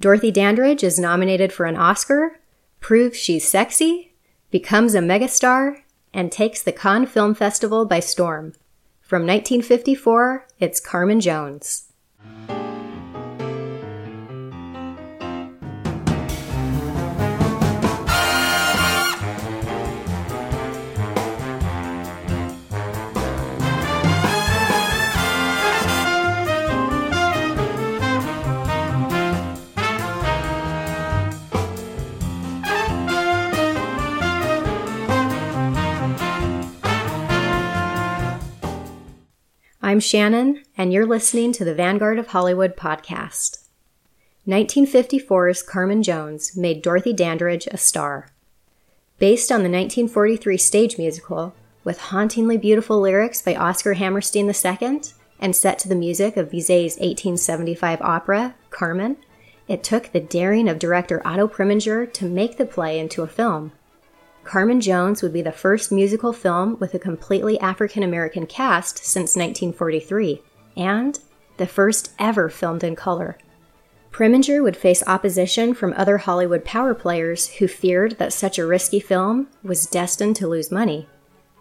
Dorothy Dandridge is nominated for an Oscar, proves she's sexy, becomes a megastar, and takes the Cannes Film Festival by storm. From 1954, it's Carmen Jones. I'm Shannon, and you're listening to the Vanguard of Hollywood podcast. 1954's Carmen Jones made Dorothy Dandridge a star. Based on the 1943 stage musical, with hauntingly beautiful lyrics by Oscar Hammerstein II and set to the music of Bizet's 1875 opera, Carmen, it took the daring of director Otto Preminger to make the play into a film. Carmen Jones would be the first musical film with a completely African American cast since 1943, and the first ever filmed in color. Preminger would face opposition from other Hollywood power players who feared that such a risky film was destined to lose money.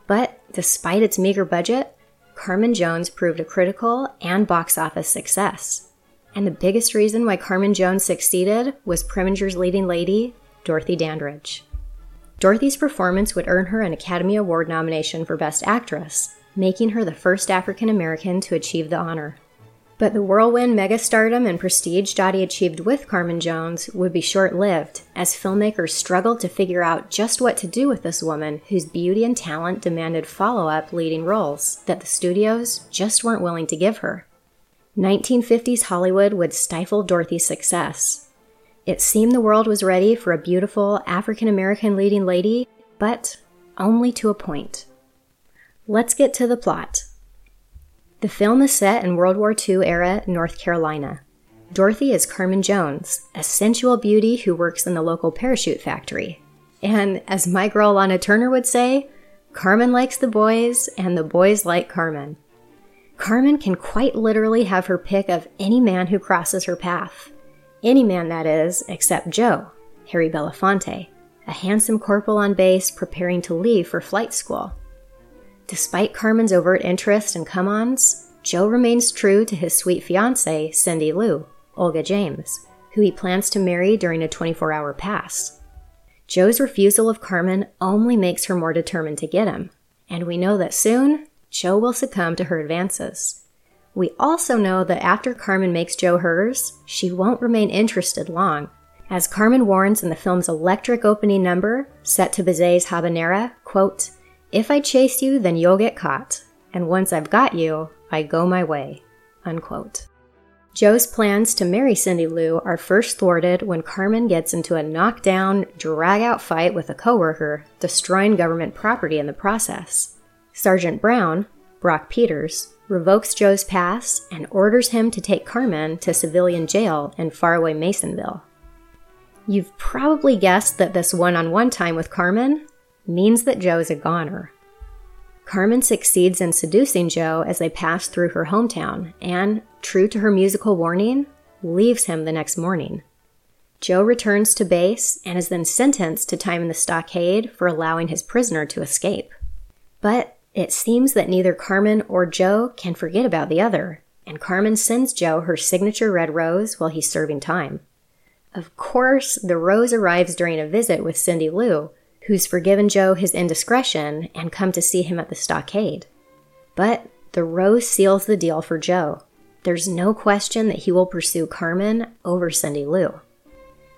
But despite its meager budget, Carmen Jones proved a critical and box office success. And the biggest reason why Carmen Jones succeeded was Preminger's leading lady, Dorothy Dandridge. Dorothy's performance would earn her an Academy Award nomination for Best Actress, making her the first African American to achieve the honor. But the whirlwind megastardom and prestige Dottie achieved with Carmen Jones would be short lived, as filmmakers struggled to figure out just what to do with this woman whose beauty and talent demanded follow up leading roles that the studios just weren't willing to give her. 1950s Hollywood would stifle Dorothy's success, it seemed the world was ready for a beautiful African American leading lady, but only to a point. Let's get to the plot. The film is set in World War II era North Carolina. Dorothy is Carmen Jones, a sensual beauty who works in the local parachute factory. And as my girl Lana Turner would say, Carmen likes the boys, and the boys like Carmen. Carmen can quite literally have her pick of any man who crosses her path. Any man, that is, except Joe, Harry Belafonte, a handsome corporal on base preparing to leave for flight school. Despite Carmen's overt interest and come ons, Joe remains true to his sweet fiancée, Cindy Lou, Olga James, who he plans to marry during a 24 hour pass. Joe's refusal of Carmen only makes her more determined to get him, and we know that soon, Joe will succumb to her advances. We also know that after Carmen makes Joe hers, she won't remain interested long. As Carmen warns in the film's electric opening number, set to Bizet's Habanera, quote, If I chase you, then you'll get caught. And once I've got you, I go my way. Unquote. Joe's plans to marry Cindy Lou are first thwarted when Carmen gets into a knockdown, drag out fight with a coworker, destroying government property in the process. Sergeant Brown, Brock Peters, revokes Joe's pass and orders him to take Carmen to civilian jail in faraway Masonville. You've probably guessed that this one on one time with Carmen means that Joe is a goner. Carmen succeeds in seducing Joe as they pass through her hometown and, true to her musical warning, leaves him the next morning. Joe returns to base and is then sentenced to time in the stockade for allowing his prisoner to escape. But it seems that neither Carmen or Joe can forget about the other, and Carmen sends Joe her signature red rose while he's serving time. Of course, the rose arrives during a visit with Cindy Lou, who's forgiven Joe his indiscretion and come to see him at the stockade. But the rose seals the deal for Joe. There's no question that he will pursue Carmen over Cindy Lou.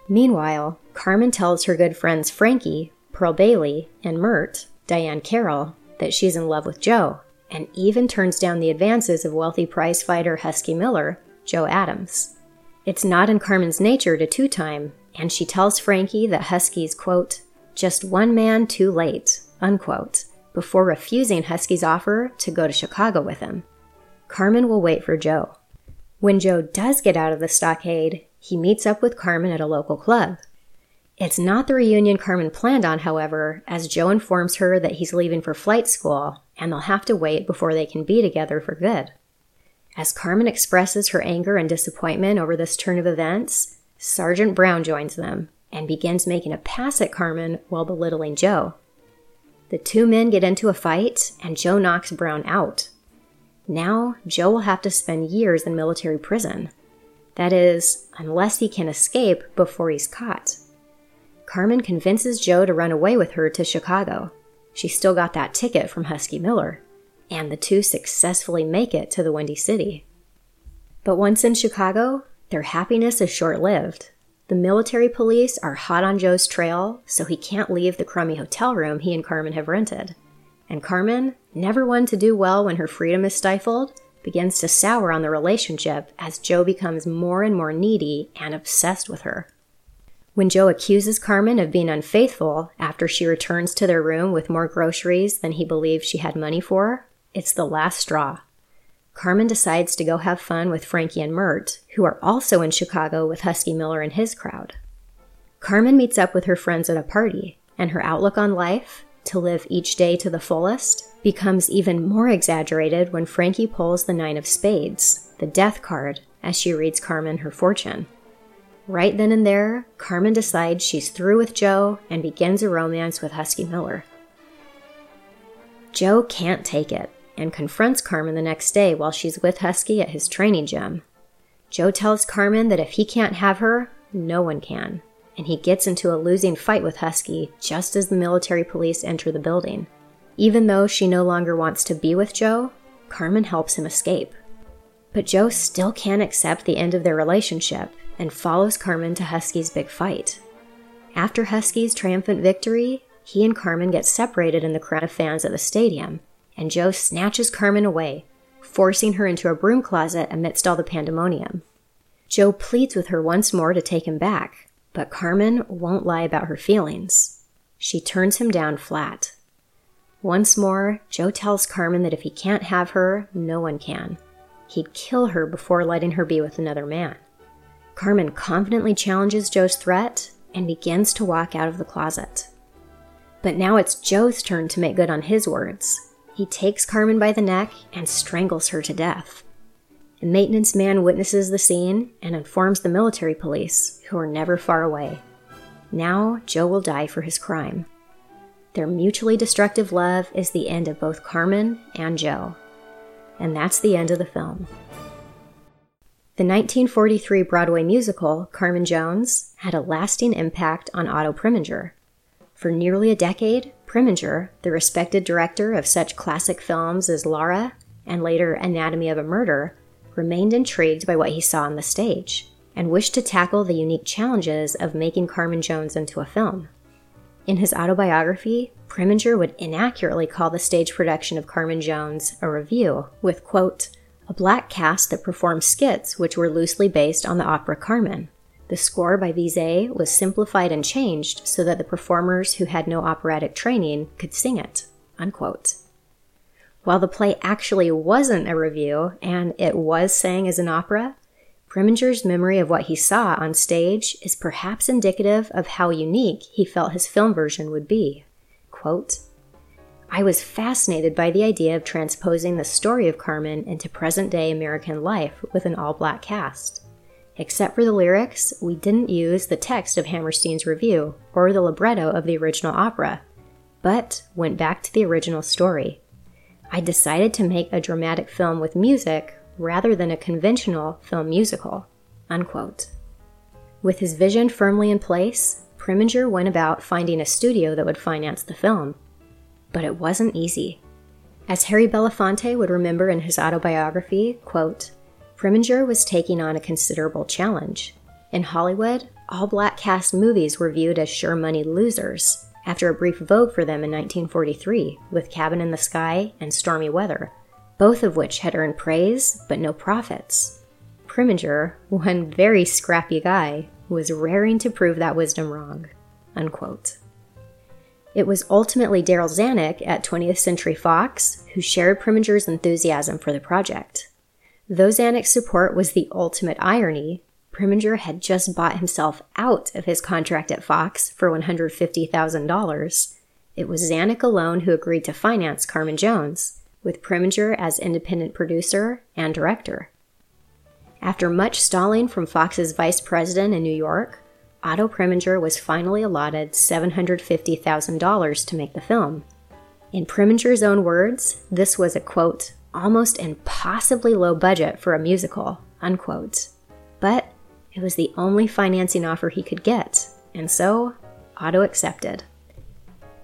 Meanwhile, Carmen tells her good friends Frankie, Pearl Bailey, and Mert, Diahann Carroll, that she's in love with Joe, and even turns down the advances of wealthy prize fighter Husky Miller, Joe Adams. It's not in Carmen's nature to two time, and she tells Frankie that Husky's, quote, just one man too late, unquote, before refusing Husky's offer to go to Chicago with him. Carmen will wait for Joe. When Joe does get out of the stockade, he meets up with Carmen at a local club. It's not the reunion Carmen planned on, however, as Joe informs her that he's leaving for flight school and they'll have to wait before they can be together for good. As Carmen expresses her anger and disappointment over this turn of events, Sergeant Brown joins them and begins making a pass at Carmen while belittling Joe. The two men get into a fight, and Joe knocks Brown out. Now, Joe will have to spend years in military prison. That is, unless he can escape before he's caught. Carmen convinces Joe to run away with her to Chicago. She still got that ticket from Husky Miller, and the two successfully make it to the Windy City. But once in Chicago, their happiness is short lived. The military police are hot on Joe's trail, so he can't leave the crummy hotel room he and Carmen have rented. And Carmen, never one to do well when her freedom is stifled, begins to sour on the relationship as Joe becomes more and more needy and obsessed with her. When Joe accuses Carmen of being unfaithful after she returns to their room with more groceries than he believed she had money for, it's the last straw. Carmen decides to go have fun with Frankie and Mert, who are also in Chicago with Husky Miller and his crowd. Carmen meets up with her friends at a party, and her outlook on life, to live each day to the fullest, becomes even more exaggerated when Frankie pulls the Nine of Spades, the death card, as she reads Carmen her fortune. Right then and there, Carmen decides she's through with Joe and begins a romance with Husky Miller. Joe can't take it and confronts Carmen the next day while she's with Husky at his training gym. Joe tells Carmen that if he can't have her, no one can, and he gets into a losing fight with Husky just as the military police enter the building. Even though she no longer wants to be with Joe, Carmen helps him escape. But Joe still can't accept the end of their relationship and follows Carmen to Husky's big fight. After Husky's triumphant victory, he and Carmen get separated in the crowd of fans at the stadium, and Joe snatches Carmen away, forcing her into a broom closet amidst all the pandemonium. Joe pleads with her once more to take him back, but Carmen won't lie about her feelings. She turns him down flat. Once more, Joe tells Carmen that if he can't have her, no one can. He'd kill her before letting her be with another man. Carmen confidently challenges Joe's threat and begins to walk out of the closet. But now it's Joe's turn to make good on his words. He takes Carmen by the neck and strangles her to death. A maintenance man witnesses the scene and informs the military police, who are never far away. Now, Joe will die for his crime. Their mutually destructive love is the end of both Carmen and Joe. And that's the end of the film. The 1943 Broadway musical, Carmen Jones, had a lasting impact on Otto Preminger. For nearly a decade, Preminger, the respected director of such classic films as Laura and later Anatomy of a Murder, remained intrigued by what he saw on the stage and wished to tackle the unique challenges of making Carmen Jones into a film. In his autobiography, Preminger would inaccurately call the stage production of Carmen Jones a revue, with, quote, a black cast that performed skits which were loosely based on the opera Carmen. The score by Bizet was simplified and changed so that the performers who had no operatic training could sing it. Unquote. While the play actually wasn't a revue and it was sang as an opera, Preminger's memory of what he saw on stage is perhaps indicative of how unique he felt his film version would be. Quote, I was fascinated by the idea of transposing the story of Carmen into present day American life with an all black cast. Except for the lyrics, we didn't use the text of Hammerstein's revue or the libretto of the original opera, but went back to the original story. I decided to make a dramatic film with music rather than a conventional film musical. Unquote. With his vision firmly in place, Preminger went about finding a studio that would finance the film. But it wasn't easy. As Harry Belafonte would remember in his autobiography, quote, Preminger was taking on a considerable challenge. In Hollywood, all black cast movies were viewed as sure money losers after a brief vogue for them in 1943 with Cabin in the Sky and Stormy Weather, both of which had earned praise but no profits. Preminger, one very scrappy guy, was raring to prove that wisdom wrong. Unquote. It was ultimately Darryl Zanuck at 20th Century Fox who shared Preminger's enthusiasm for the project. Though Zanuck's support was the ultimate irony, Preminger had just bought himself out of his contract at Fox for $150,000. It was Zanuck alone who agreed to finance Carmen Jones, with Preminger as independent producer and director. After much stalling from Fox's vice president in New York, Otto Preminger was finally allotted $750,000 to make the film. In Preminger's own words, this was a quote, almost impossibly low budget for a musical, unquote. But it was the only financing offer he could get, and so Otto accepted.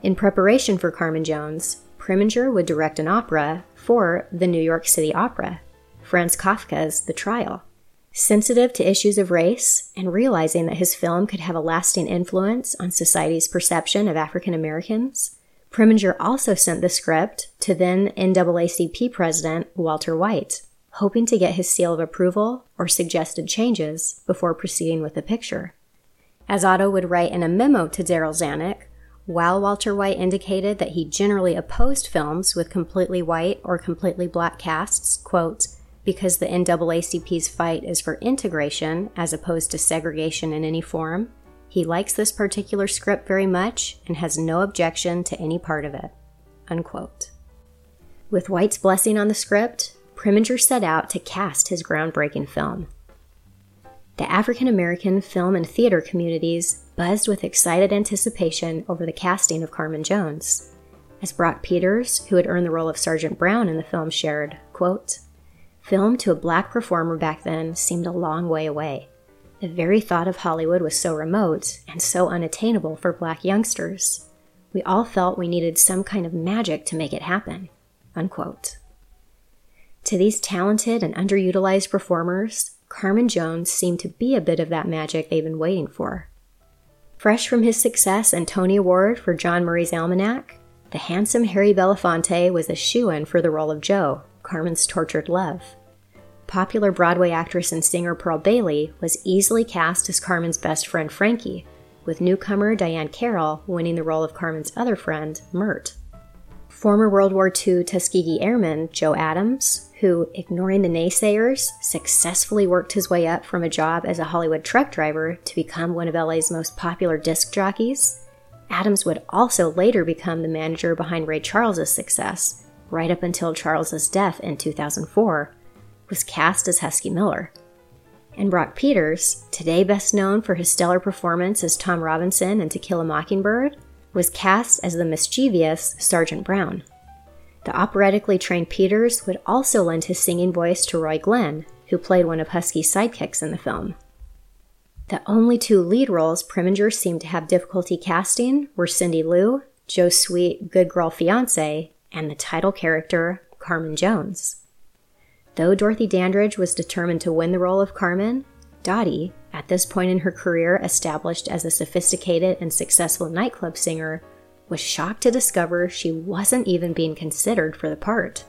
In preparation for Carmen Jones, Preminger would direct an opera for the New York City Opera, Franz Kafka's The Trial. Sensitive to issues of race and realizing that his film could have a lasting influence on society's perception of African Americans, Preminger also sent the script to then NAACP president Walter White, hoping to get his seal of approval or suggested changes before proceeding with the picture. As Otto would write in a memo to Darryl Zanuck, while Walter White indicated that he generally opposed films with completely white or completely black casts, quote, because the NAACP's fight is for integration as opposed to segregation in any form, he likes this particular script very much and has no objection to any part of it. Unquote. With White's blessing on the script, Preminger set out to cast his groundbreaking film. The African American film and theater communities buzzed with excited anticipation over the casting of Carmen Jones. As Brock Peters, who had earned the role of Sergeant Brown in the film, shared, quote, Film to a black performer back then seemed a long way away. The very thought of Hollywood was so remote and so unattainable for black youngsters. We all felt we needed some kind of magic to make it happen. Unquote. To these talented and underutilized performers, Carmen Jones seemed to be a bit of that magic they've been waiting for. Fresh from his success and Tony Award for John Murray's Almanac, the handsome Harry Belafonte was a shoe in for the role of Joe, Carmen's tortured love popular Broadway actress and singer Pearl Bailey was easily cast as Carmen's best friend Frankie, with newcomer Diahann Carroll winning the role of Carmen's other friend, Mert. Former World War II Tuskegee Airman Joe Adams, who, ignoring the naysayers, successfully worked his way up from a job as a Hollywood truck driver to become one of LA's most popular disc jockeys, Adams would also later become the manager behind Ray Charles's success, right up until Charles's death in 2004 was cast as Husky Miller. And Brock Peters, today best known for his stellar performance as Tom Robinson in To Kill a Mockingbird, was cast as the mischievous Sergeant Brown. The operatically trained Peters would also lend his singing voice to Roy Glenn, who played one of Husky's sidekicks in the film. The only two lead roles Preminger seemed to have difficulty casting were Cindy Lou, Joe's sweet good girl fiance, and the title character, Carmen Jones. Though Dorothy Dandridge was determined to win the role of Carmen, Dottie, at this point in her career established as a sophisticated and successful nightclub singer, was shocked to discover she wasn't even being considered for the part.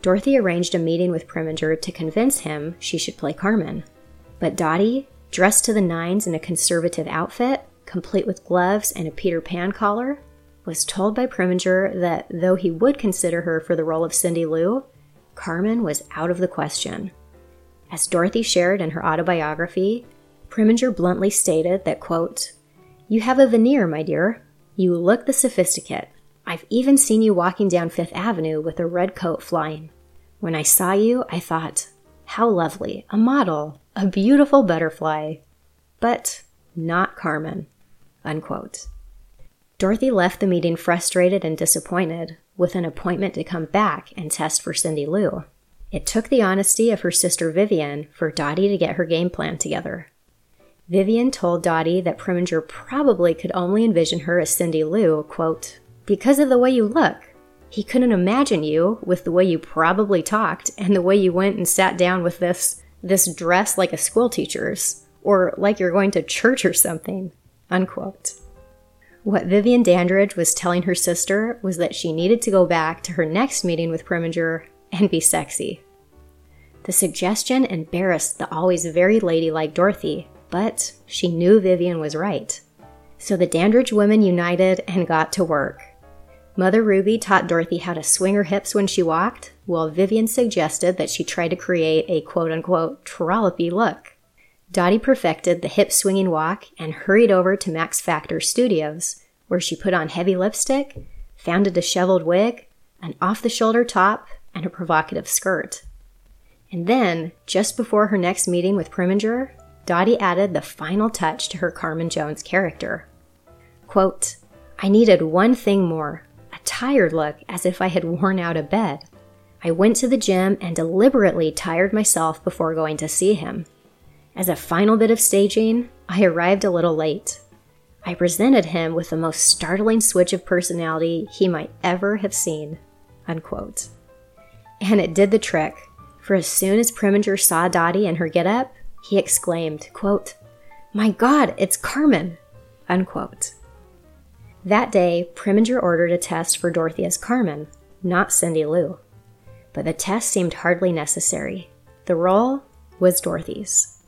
Dorothy arranged a meeting with Preminger to convince him she should play Carmen. But Dottie, dressed to the nines in a conservative outfit, complete with gloves and a Peter Pan collar, was told by Preminger that though he would consider her for the role of Cindy Lou, Carmen was out of the question. As Dorothy shared in her autobiography, Preminger bluntly stated that, quote, You have a veneer, my dear. You look the sophisticate. I've even seen you walking down Fifth Avenue with a red coat flying. When I saw you, I thought, How lovely, a model, a beautiful butterfly. But not Carmen. Unquote. Dorothy left the meeting frustrated and disappointed, with an appointment to come back and test for Cindy Lou. It took the honesty of her sister Vivian for Dottie to get her game plan together. Vivian told Dottie that Preminger probably could only envision her as Cindy Lou, quote, because of the way you look. He couldn't imagine you with the way you probably talked and the way you went and sat down with this this dress like a schoolteacher's or like you're going to church or something. Unquote. What Vivian Dandridge was telling her sister was that she needed to go back to her next meeting with Preminger and be sexy. The suggestion embarrassed the always very ladylike Dorothy, but she knew Vivian was right. So the Dandridge women united and got to work. Mother Ruby taught Dorothy how to swing her hips when she walked, while Vivian suggested that she try to create a quote unquote trollopy look. Dottie perfected the hip swinging walk and hurried over to Max Factor Studios, where she put on heavy lipstick, found a disheveled wig, an off the shoulder top, and a provocative skirt. And then, just before her next meeting with Preminger, Dottie added the final touch to her Carmen Jones character. Quote, I needed one thing more a tired look as if I had worn out a bed. I went to the gym and deliberately tired myself before going to see him. As a final bit of staging, I arrived a little late. I presented him with the most startling switch of personality he might ever have seen. Unquote. And it did the trick, for as soon as Preminger saw Dottie and her get up, he exclaimed, quote, My God, it's Carmen! Unquote. That day, Preminger ordered a test for Dorothy as Carmen, not Cindy Lou. But the test seemed hardly necessary. The role was Dorothy's.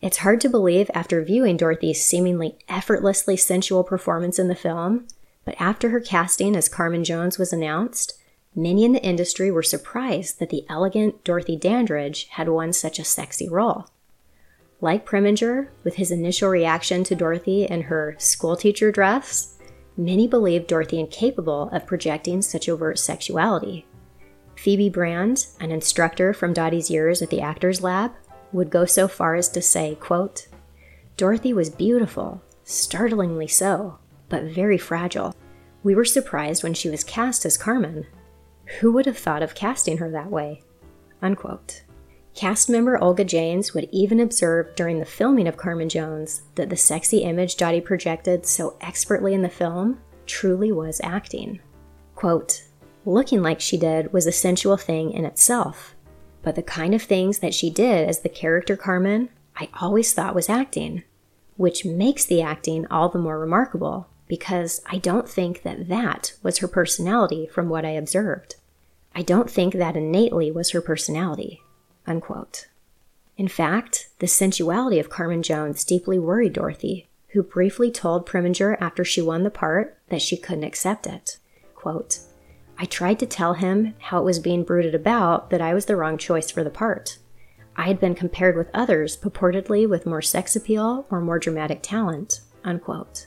It's hard to believe after viewing Dorothy's seemingly effortlessly sensual performance in the film, but after her casting as Carmen Jones was announced, many in the industry were surprised that the elegant Dorothy Dandridge had won such a sexy role. Like Preminger, with his initial reaction to Dorothy in her schoolteacher dress, many believed Dorothy incapable of projecting such overt sexuality. Phoebe Brand, an instructor from Dottie's years at the Actors Lab, would go so far as to say, quote, Dorothy was beautiful, startlingly so, but very fragile. We were surprised when she was cast as Carmen. Who would have thought of casting her that way? Unquote. Cast member Olga James would even observe during the filming of Carmen Jones that the sexy image Dottie projected so expertly in the film truly was acting. Quote, Looking like she did was a sensual thing in itself, but the kind of things that she did as the character Carmen, I always thought was acting, which makes the acting all the more remarkable because I don't think that that was her personality from what I observed. I don't think that innately was her personality. Unquote. In fact, the sensuality of Carmen Jones deeply worried Dorothy, who briefly told Preminger after she won the part that she couldn't accept it. Quote, I tried to tell him how it was being brooded about that I was the wrong choice for the part. I had been compared with others purportedly with more sex appeal or more dramatic talent. Unquote.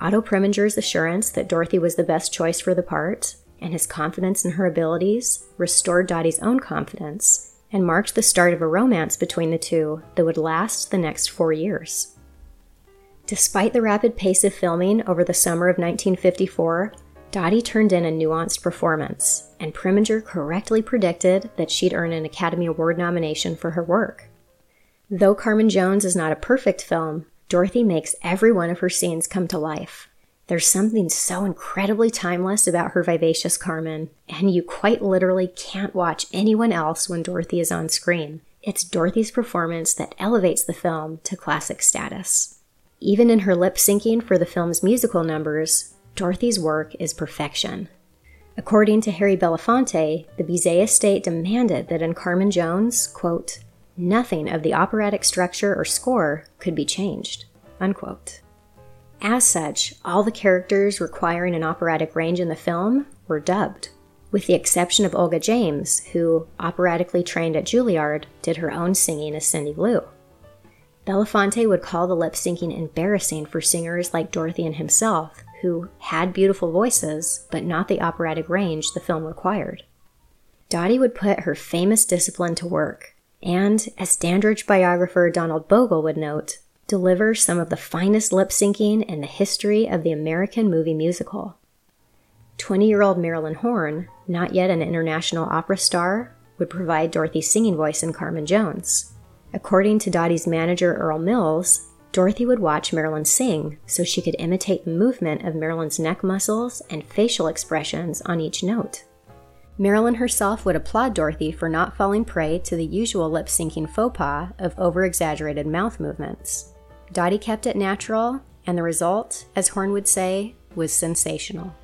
Otto Preminger's assurance that Dorothy was the best choice for the part, and his confidence in her abilities, restored Dottie's own confidence and marked the start of a romance between the two that would last the next four years. Despite the rapid pace of filming over the summer of 1954, Dottie turned in a nuanced performance, and Preminger correctly predicted that she'd earn an Academy Award nomination for her work. Though Carmen Jones is not a perfect film, Dorothy makes every one of her scenes come to life. There's something so incredibly timeless about her vivacious Carmen, and you quite literally can't watch anyone else when Dorothy is on screen. It's Dorothy's performance that elevates the film to classic status. Even in her lip syncing for the film's musical numbers, Dorothy's work is perfection. According to Harry Belafonte, the Bizet estate demanded that in Carmen Jones, quote, nothing of the operatic structure or score could be changed, unquote. As such, all the characters requiring an operatic range in the film were dubbed, with the exception of Olga James, who, operatically trained at Juilliard, did her own singing as Cindy Lou. Belafonte would call the lip syncing embarrassing for singers like Dorothy and himself, who had beautiful voices, but not the operatic range the film required. Dottie would put her famous discipline to work, and, as Dandridge biographer Donald Bogle would note, deliver some of the finest lip syncing in the history of the American movie musical. 20 year old Marilyn Horne, not yet an international opera star, would provide Dorothy's singing voice in Carmen Jones. According to Dottie's manager Earl Mills, Dorothy would watch Marilyn sing so she could imitate the movement of Marilyn's neck muscles and facial expressions on each note. Marilyn herself would applaud Dorothy for not falling prey to the usual lip syncing faux pas of over exaggerated mouth movements. Dottie kept it natural, and the result, as Horne would say, was sensational.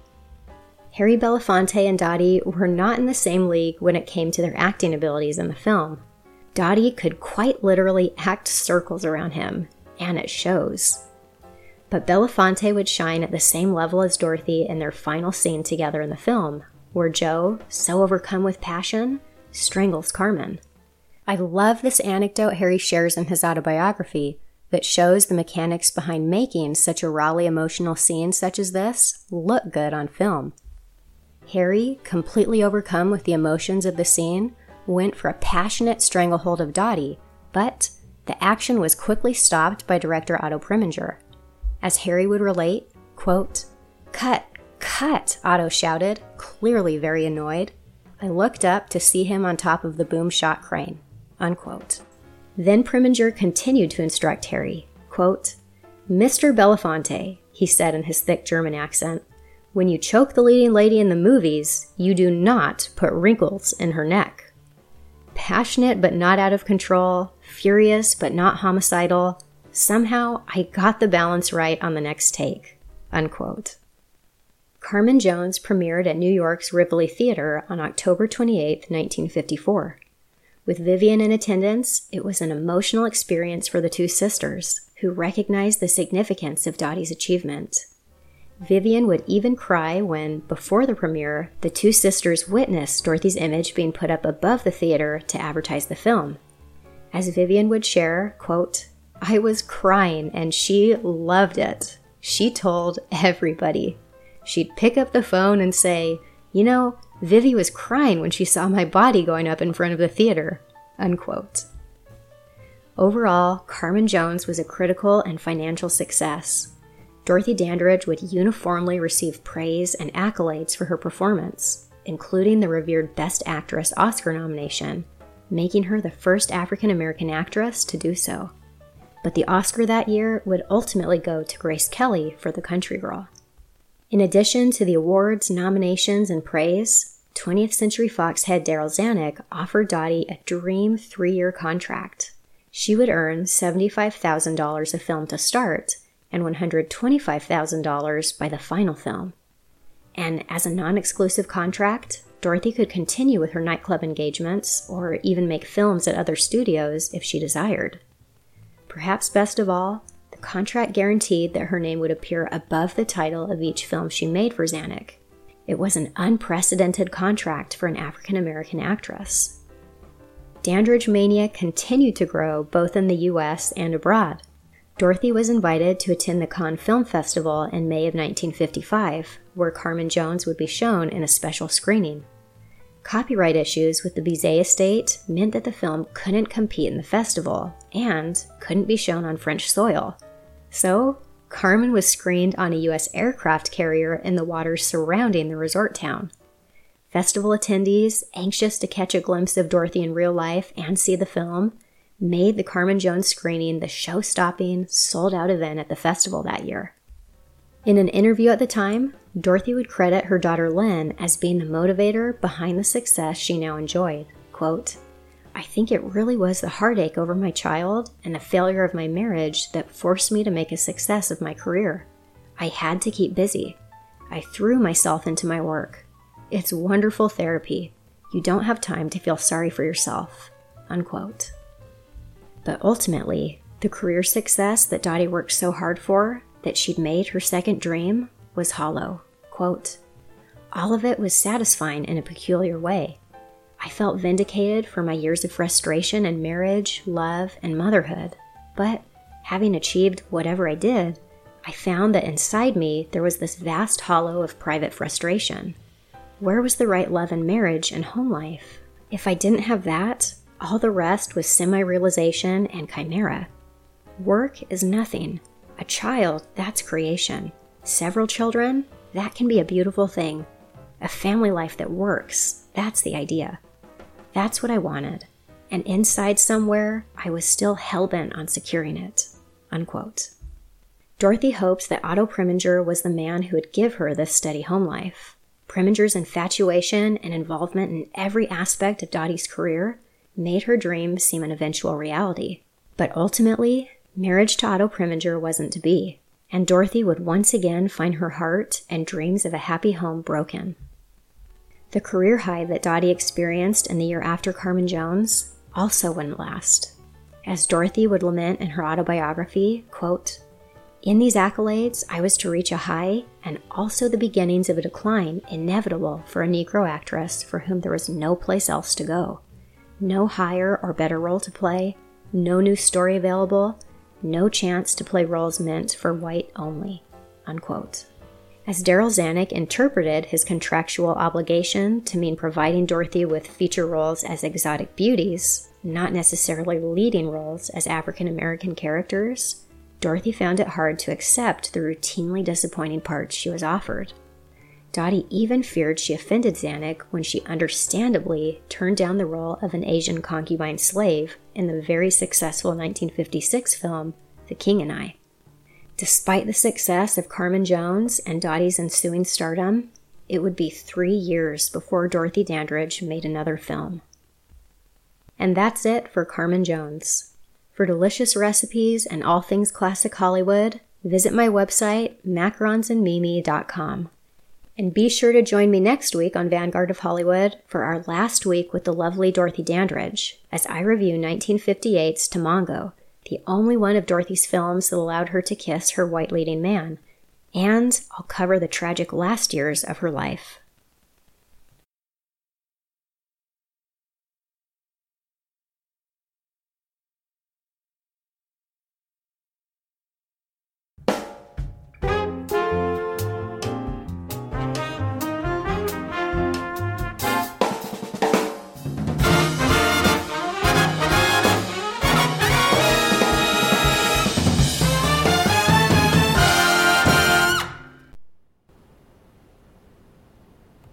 Harry Belafonte and Dottie were not in the same league when it came to their acting abilities in the film. Dottie could quite literally act circles around him, and it shows. But Belafonte would shine at the same level as Dorothy in their final scene together in the film, where Joe, so overcome with passion, strangles Carmen. I love this anecdote Harry shares in his autobiography that shows the mechanics behind making such a rawly emotional scene such as this look good on film. Harry, completely overcome with the emotions of the scene, went for a passionate stranglehold of Dottie, but the action was quickly stopped by director Otto Preminger. As Harry would relate, quote, Cut, cut, Otto shouted, clearly very annoyed. I looked up to see him on top of the boom shot crane. Unquote. Then Preminger continued to instruct Harry, quote, Mr. Belafonte, he said in his thick German accent, when you choke the leading lady in the movies, you do not put wrinkles in her neck. Passionate but not out of control, furious but not homicidal, somehow I got the balance right on the next take. Unquote. Carmen Jones premiered at New York's Rivoli Theater on October 28, 1954. With Vivian in attendance, it was an emotional experience for the two sisters, who recognized the significance of Dottie's achievement. Vivian would even cry when, before the premiere, the two sisters witnessed Dorothy's image being put up above the theater to advertise the film. As Vivian would share, quote, I was crying and she loved it. She told everybody. She'd pick up the phone and say, You know, Vivi was crying when she saw my body going up in front of the theater. Unquote. Overall, Carmen Jones was a critical and financial success. Dorothy Dandridge would uniformly receive praise and accolades for her performance, including the revered Best Actress Oscar nomination, making her the first African American actress to do so. But the Oscar that year would ultimately go to Grace Kelly for The Country Girl. In addition to the awards, nominations, and praise, 20th Century Fox head Darryl Zanuck offered Dottie a dream three year contract. She would earn $75,000 a film to start and $125,000 by the final film. And as a non exclusive contract, Dorothy could continue with her nightclub engagements or even make films at other studios if she desired. Perhaps best of all, contract guaranteed that her name would appear above the title of each film she made for Zanuck. It was an unprecedented contract for an African American actress. Dandridge mania continued to grow both in the US and abroad. Dorothy was invited to attend the Cannes Film Festival in May of 1955, where Carmen Jones would be shown in a special screening. Copyright issues with the Bizet estate meant that the film couldn't compete in the festival and couldn't be shown on French soil, so, Carmen was screened on a U.S. aircraft carrier in the waters surrounding the resort town. Festival attendees, anxious to catch a glimpse of Dorothy in real life and see the film, made the Carmen Jones screening the show stopping, sold out event at the festival that year. In an interview at the time, Dorothy would credit her daughter Lynn as being the motivator behind the success she now enjoyed. Quote, I think it really was the heartache over my child and the failure of my marriage that forced me to make a success of my career. I had to keep busy. I threw myself into my work. It's wonderful therapy. You don't have time to feel sorry for yourself. Unquote. But ultimately, the career success that Dottie worked so hard for, that she'd made her second dream, was hollow. Quote, All of it was satisfying in a peculiar way. I felt vindicated for my years of frustration in marriage, love, and motherhood. But having achieved whatever I did, I found that inside me there was this vast hollow of private frustration. Where was the right love in marriage and home life? If I didn't have that, all the rest was semi realization and chimera. Work is nothing. A child, that's creation. Several children, that can be a beautiful thing. A family life that works, that's the idea. That's what I wanted. And inside somewhere, I was still hellbent on securing it. Unquote. Dorothy hoped that Otto Preminger was the man who would give her this steady home life. Preminger's infatuation and involvement in every aspect of Dottie's career made her dream seem an eventual reality. But ultimately, marriage to Otto Preminger wasn't to be, and Dorothy would once again find her heart and dreams of a happy home broken. The career high that Dottie experienced in the year after Carmen Jones also wouldn't last. As Dorothy would lament in her autobiography, quote, in these accolades, I was to reach a high and also the beginnings of a decline inevitable for a Negro actress for whom there was no place else to go. No higher or better role to play, no new story available, no chance to play roles meant for white only. Unquote. As Darryl Zanuck interpreted his contractual obligation to mean providing Dorothy with feature roles as exotic beauties, not necessarily leading roles as African American characters, Dorothy found it hard to accept the routinely disappointing parts she was offered. Dottie even feared she offended Zanuck when she understandably turned down the role of an Asian concubine slave in the very successful 1956 film, The King and I. Despite the success of Carmen Jones and Dottie's ensuing stardom, it would be three years before Dorothy Dandridge made another film. And that's it for Carmen Jones. For delicious recipes and all things classic Hollywood, visit my website, macaronsandmimi.com. And be sure to join me next week on Vanguard of Hollywood for our last week with the lovely Dorothy Dandridge as I review 1958's Tamango, the only one of Dorothy's films that allowed her to kiss her white leading man. And I'll cover the tragic last years of her life.